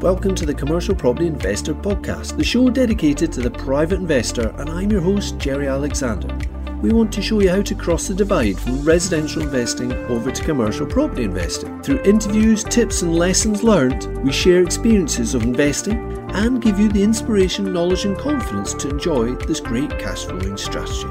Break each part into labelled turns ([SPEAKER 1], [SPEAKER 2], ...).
[SPEAKER 1] Welcome to the Commercial Property Investor Podcast, the show dedicated to the private investor, and I'm your host, Jerry Alexander. We want to show you how to cross the divide from residential investing over to commercial property investing. Through interviews, tips, and lessons learned, we share experiences of investing and give you the inspiration, knowledge, and confidence to enjoy this great cash flowing strategy.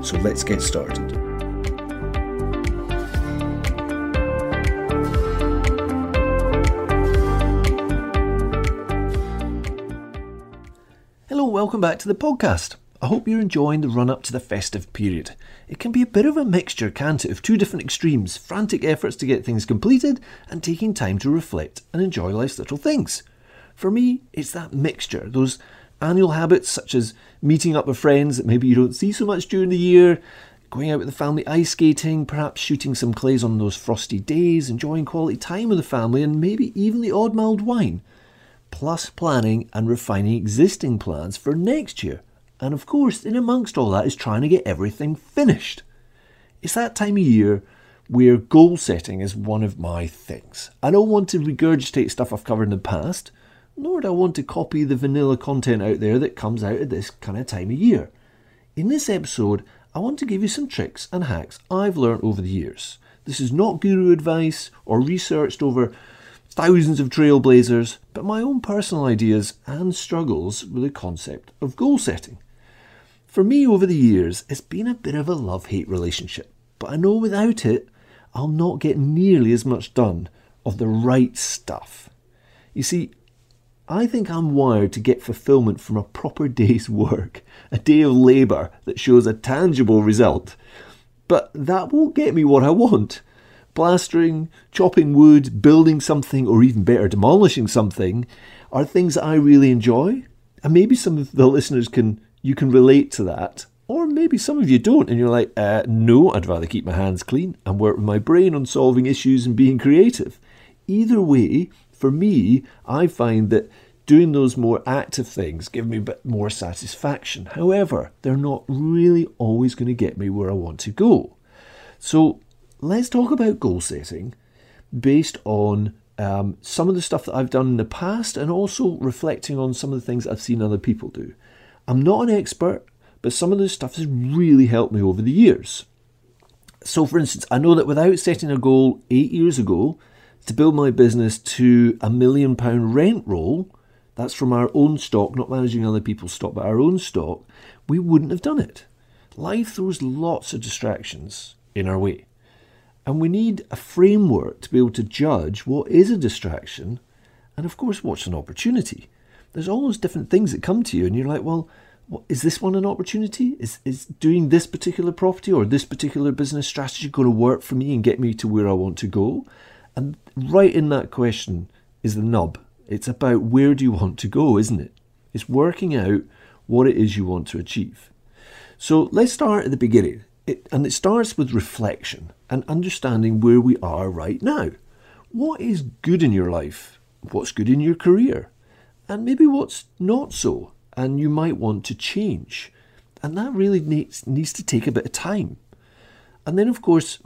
[SPEAKER 1] So let's get started. Welcome back to the podcast. I hope you're enjoying the run up to the festive period. It can be a bit of a mixture, can't it, of two different extremes frantic efforts to get things completed and taking time to reflect and enjoy life's little things. For me, it's that mixture, those annual habits such as meeting up with friends that maybe you don't see so much during the year, going out with the family ice skating, perhaps shooting some clays on those frosty days, enjoying quality time with the family, and maybe even the odd mild wine plus planning and refining existing plans for next year. And of course, in amongst all that is trying to get everything finished. It's that time of year where goal setting is one of my things. I don't want to regurgitate stuff I've covered in the past, nor do I want to copy the vanilla content out there that comes out at this kind of time of year. In this episode, I want to give you some tricks and hacks I've learned over the years. This is not guru advice or researched over thousands of trailblazers, but my own personal ideas and struggles with the concept of goal setting. For me, over the years, it's been a bit of a love hate relationship, but I know without it, I'll not get nearly as much done of the right stuff. You see, I think I'm wired to get fulfillment from a proper day's work, a day of labour that shows a tangible result. But that won't get me what I want plastering, chopping wood, building something, or even better, demolishing something are things I really enjoy. And maybe some of the listeners can you can relate to that. Or maybe some of you don't, and you're like, uh, no, I'd rather keep my hands clean and work with my brain on solving issues and being creative. Either way, for me, I find that doing those more active things give me a bit more satisfaction. However, they're not really always going to get me where I want to go. So let's talk about goal setting based on um, some of the stuff that I've done in the past and also reflecting on some of the things I've seen other people do. I'm not an expert, but some of this stuff has really helped me over the years. So, for instance, I know that without setting a goal eight years ago to build my business to a million pound rent roll, that's from our own stock, not managing other people's stock, but our own stock, we wouldn't have done it. Life throws lots of distractions in our way. And we need a framework to be able to judge what is a distraction and, of course, what's an opportunity. There's all those different things that come to you, and you're like, well, what, is this one an opportunity? Is, is doing this particular property or this particular business strategy going to work for me and get me to where I want to go? And right in that question is the nub. It's about where do you want to go, isn't it? It's working out what it is you want to achieve. So let's start at the beginning. It, and it starts with reflection and understanding where we are right now. What is good in your life? What's good in your career? And maybe what's not so, and you might want to change. And that really needs, needs to take a bit of time. And then, of course,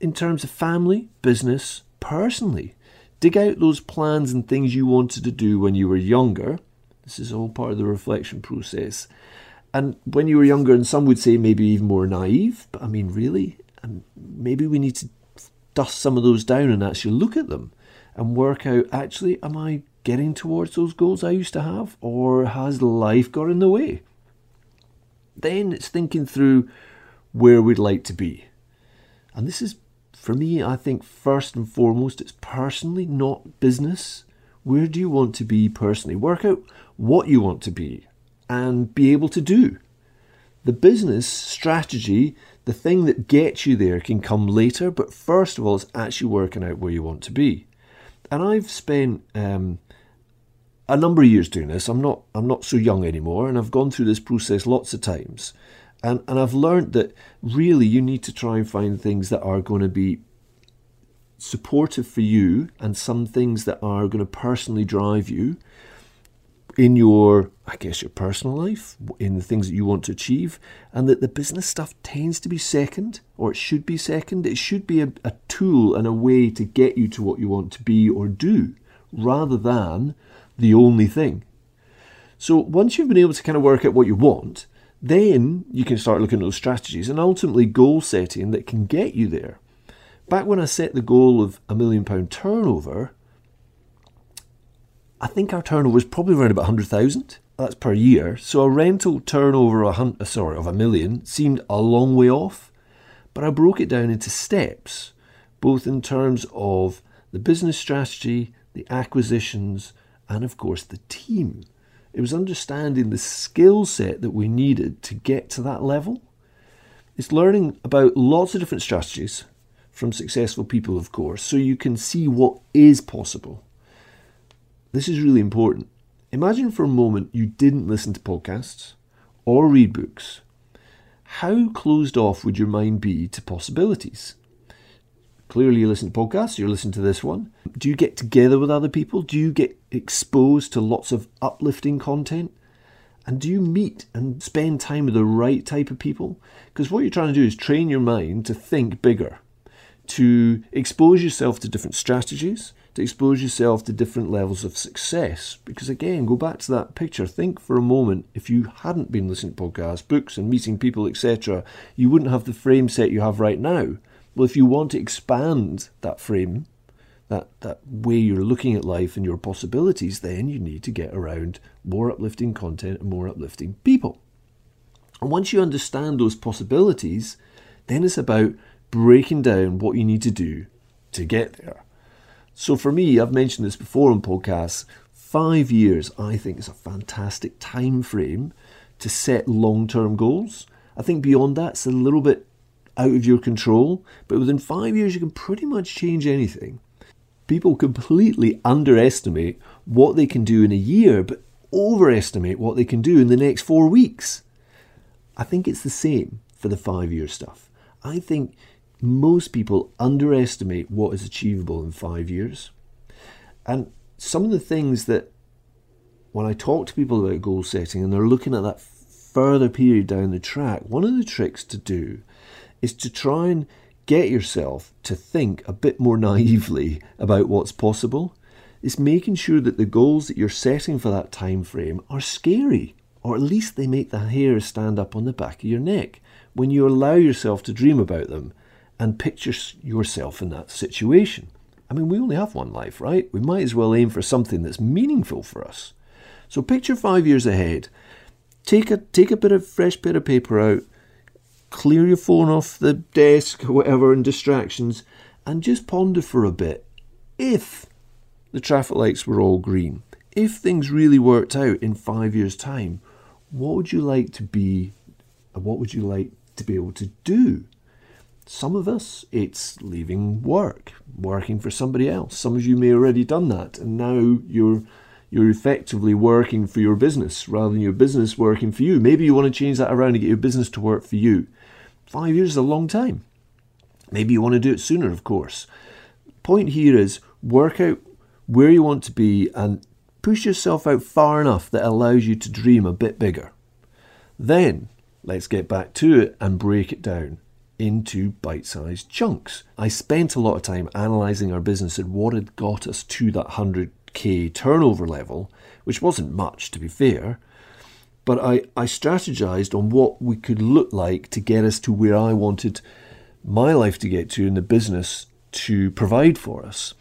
[SPEAKER 1] in terms of family, business, personally, dig out those plans and things you wanted to do when you were younger. This is all part of the reflection process. And when you were younger, and some would say maybe even more naive, but I mean, really, and maybe we need to dust some of those down and actually look at them and work out actually, am I getting towards those goals I used to have, or has life got in the way? Then it's thinking through where we'd like to be. And this is, for me, I think first and foremost, it's personally, not business. Where do you want to be personally? Work out what you want to be and be able to do. The business strategy, the thing that gets you there, can come later, but first of all, it's actually working out where you want to be. And I've spent um, a number of years doing this. I'm not I'm not so young anymore, and I've gone through this process lots of times. And and I've learned that really you need to try and find things that are going to be supportive for you and some things that are going to personally drive you in your, I guess, your personal life, in the things that you want to achieve, and that the business stuff tends to be second, or it should be second. It should be a, a tool and a way to get you to what you want to be or do, rather than the only thing. So once you've been able to kind of work out what you want, then you can start looking at those strategies and ultimately goal setting that can get you there. Back when I set the goal of a million pound turnover, I think our turnover was probably around about 100,000. That's per year. So a rental turnover of a, uh, sorry, of a million seemed a long way off. But I broke it down into steps, both in terms of the business strategy, the acquisitions, and of course the team. It was understanding the skill set that we needed to get to that level. It's learning about lots of different strategies from successful people, of course, so you can see what is possible. This is really important. Imagine for a moment you didn't listen to podcasts or read books. How closed off would your mind be to possibilities? Clearly, you listen to podcasts, you're listening to this one. Do you get together with other people? Do you get exposed to lots of uplifting content? And do you meet and spend time with the right type of people? Because what you're trying to do is train your mind to think bigger, to expose yourself to different strategies, to expose yourself to different levels of success. Because again, go back to that picture. Think for a moment if you hadn't been listening to podcasts, books, and meeting people, etc., you wouldn't have the frame set you have right now. Well, if you want to expand that frame, that, that way you're looking at life and your possibilities, then you need to get around more uplifting content and more uplifting people. And once you understand those possibilities, then it's about breaking down what you need to do to get there. So for me, I've mentioned this before on podcasts, five years I think is a fantastic time frame to set long-term goals. I think beyond that, it's a little bit out of your control. But within five years, you can pretty much change anything. People completely underestimate what they can do in a year, but overestimate what they can do in the next four weeks. I think it's the same for the five year stuff. I think most people underestimate what is achievable in five years. And some of the things that, when I talk to people about goal setting and they're looking at that further period down the track, one of the tricks to do is to try and get yourself to think a bit more naively about what's possible. It's making sure that the goals that you're setting for that time frame are scary, or at least they make the hair stand up on the back of your neck when you allow yourself to dream about them and picture yourself in that situation. I mean, we only have one life, right? We might as well aim for something that's meaningful for us. So picture five years ahead. Take a take a bit of fresh bit of paper out clear your phone off the desk or whatever and distractions and just ponder for a bit. If the traffic lights were all green, if things really worked out in five years' time, what would you like to be what would you like to be able to do? Some of us, it's leaving work, working for somebody else. Some of you may already done that, and now you're you're effectively working for your business rather than your business working for you. Maybe you want to change that around and get your business to work for you. Five years is a long time. Maybe you want to do it sooner, of course. Point here is work out where you want to be and push yourself out far enough that allows you to dream a bit bigger. Then let's get back to it and break it down into bite sized chunks. I spent a lot of time analysing our business and what had got us to that 100k turnover level, which wasn't much to be fair. But I, I strategized on what we could look like to get us to where I wanted my life to get to in the business to provide for us.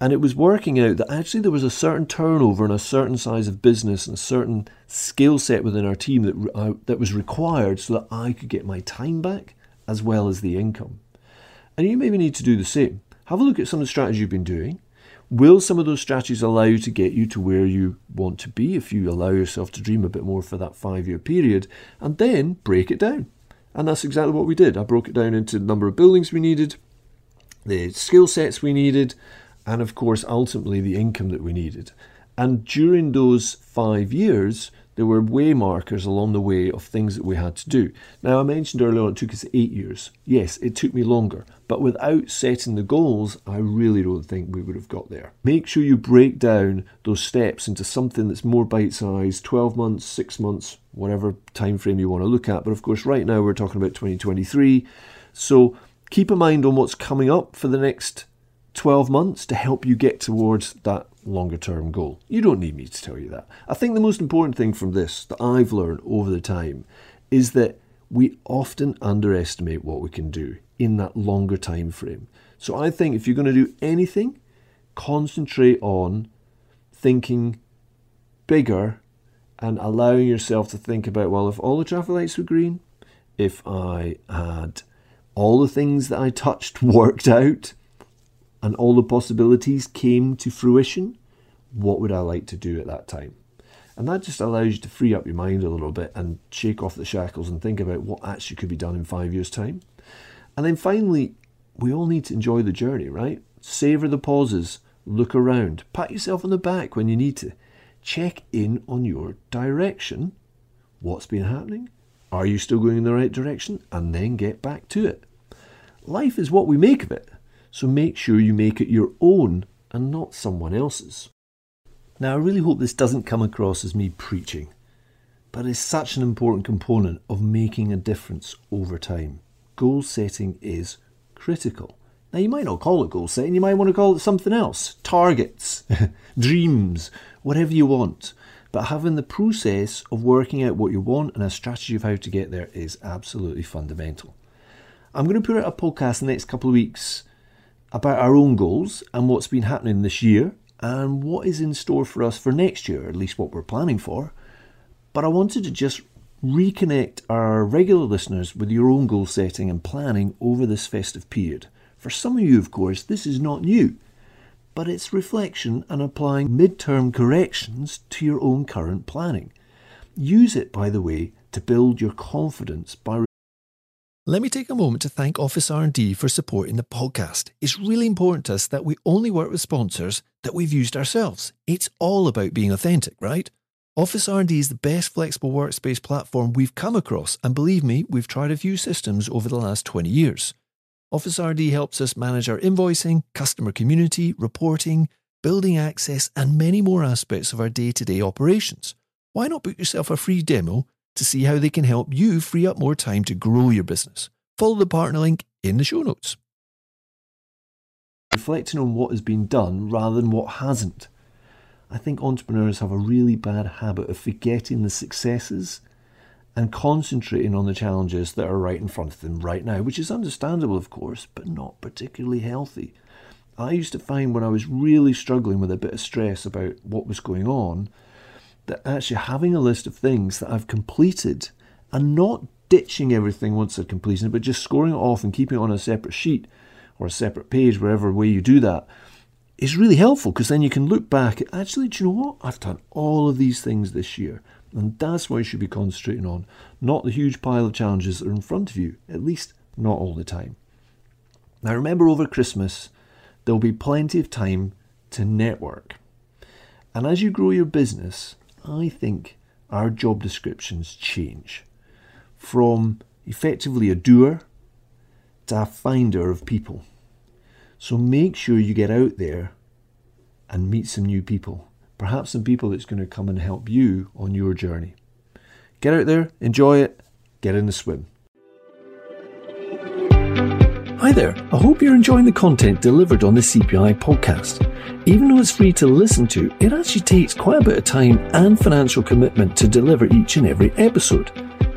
[SPEAKER 1] And it was working out that actually there was a certain turnover and a certain size of business and a certain skill set within our team that, uh, that was required so that I could get my time back as well as the income. And you maybe need to do the same. Have a look at some of the strategies you've been doing Will some of those strategies allow you to get you to where you want to be if you allow yourself to dream a bit more for that five year period and then break it down? And that's exactly what we did. I broke it down into the number of buildings we needed, the skill sets we needed, and of course, ultimately, the income that we needed. And during those five years, there were way markers along the way of things that we had to do. Now, I mentioned earlier on it took us eight years. Yes, it took me longer, but without setting the goals, I really don't think we would have got there. Make sure you break down those steps into something that's more bite sized 12 months, six months, whatever time frame you want to look at. But of course, right now we're talking about 2023. So keep a mind on what's coming up for the next 12 months to help you get towards that longer term goal. You don't need me to tell you that. I think the most important thing from this that I've learned over the time is that we often underestimate what we can do in that longer time frame. So I think if you're going to do anything, concentrate on thinking bigger and allowing yourself to think about well, if all the traffic lights were green, if I had all the things that I touched worked out and all the possibilities came to fruition, what would I like to do at that time? And that just allows you to free up your mind a little bit and shake off the shackles and think about what actually could be done in five years' time. And then finally, we all need to enjoy the journey, right? Savor the pauses, look around, pat yourself on the back when you need to. Check in on your direction. What's been happening? Are you still going in the right direction? And then get back to it. Life is what we make of it, so make sure you make it your own and not someone else's. Now, I really hope this doesn't come across as me preaching, but it's such an important component of making a difference over time. Goal setting is critical. Now, you might not call it goal setting, you might want to call it something else targets, dreams, whatever you want. But having the process of working out what you want and a strategy of how to get there is absolutely fundamental. I'm going to put out a podcast in the next couple of weeks about our own goals and what's been happening this year and what is in store for us for next year, at least what we're planning for. But I wanted to just reconnect our regular listeners with your own goal setting and planning over this festive period. For some of you, of course, this is not new, but it's reflection and applying mid-term corrections to your own current planning. Use it, by the way, to build your confidence by
[SPEAKER 2] let me take a moment to thank OfficeRnD for supporting the podcast. It's really important to us that we only work with sponsors that we've used ourselves. It's all about being authentic, right? OfficeRnD is the best flexible workspace platform we've come across, and believe me, we've tried a few systems over the last 20 years. OfficeRnD helps us manage our invoicing, customer community, reporting, building access, and many more aspects of our day to day operations. Why not book yourself a free demo to see how they can help you free up more time to grow your business? Follow the partner link in the show notes.
[SPEAKER 1] Reflecting on what has been done rather than what hasn't. I think entrepreneurs have a really bad habit of forgetting the successes and concentrating on the challenges that are right in front of them right now, which is understandable, of course, but not particularly healthy. I used to find when I was really struggling with a bit of stress about what was going on, that actually having a list of things that I've completed and not ditching everything once I've completed it, but just scoring it off and keeping it on a separate sheet or a separate page, wherever way you do that, is really helpful because then you can look back actually, do you know what? I've done all of these things this year. And that's what you should be concentrating on, not the huge pile of challenges that are in front of you, at least not all the time. Now, remember over Christmas, there'll be plenty of time to network. And as you grow your business, I think our job descriptions change from effectively a doer to a finder of people. So make sure you get out there and meet some new people perhaps some people that's going to come and help you on your journey. Get out there, enjoy it, get in the swim.
[SPEAKER 2] Hi there, I hope you're enjoying the content delivered on the CPI podcast. Even though it's free to listen to, it actually takes quite a bit of time and financial commitment to deliver each and every episode.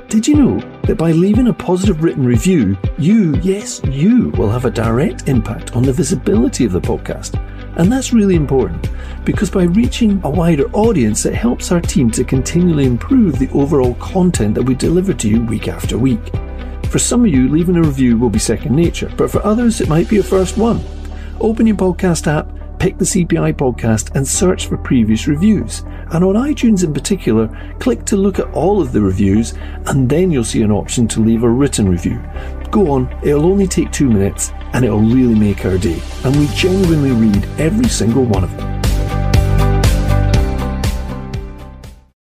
[SPEAKER 2] Did you know that by leaving a positive written review, you, yes, you, will have a direct impact on the visibility of the podcast? And that's really important because by reaching a wider audience, it helps our team to continually improve the overall content that we deliver to you week after week. For some of you, leaving a review will be second nature, but for others, it might be a first one. Open your podcast app pick the CPI podcast and search for previous reviews. And on iTunes in particular, click to look at all of the reviews and then you'll see an option to leave a written review. Go on, it'll only take two minutes and it'll really make our day. And we genuinely read every single one of them.